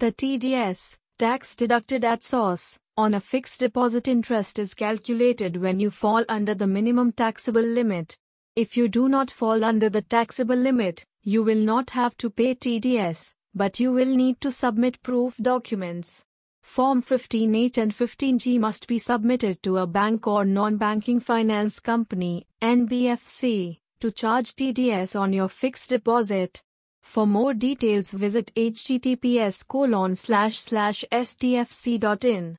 The TDS, tax deducted at source, on a fixed deposit interest is calculated when you fall under the minimum taxable limit. If you do not fall under the taxable limit, you will not have to pay TDS, but you will need to submit proof documents. Form 15H and 15G must be submitted to a bank or non-banking finance company, NBFC, to charge TDS on your fixed deposit. For more details visit https stfc.in.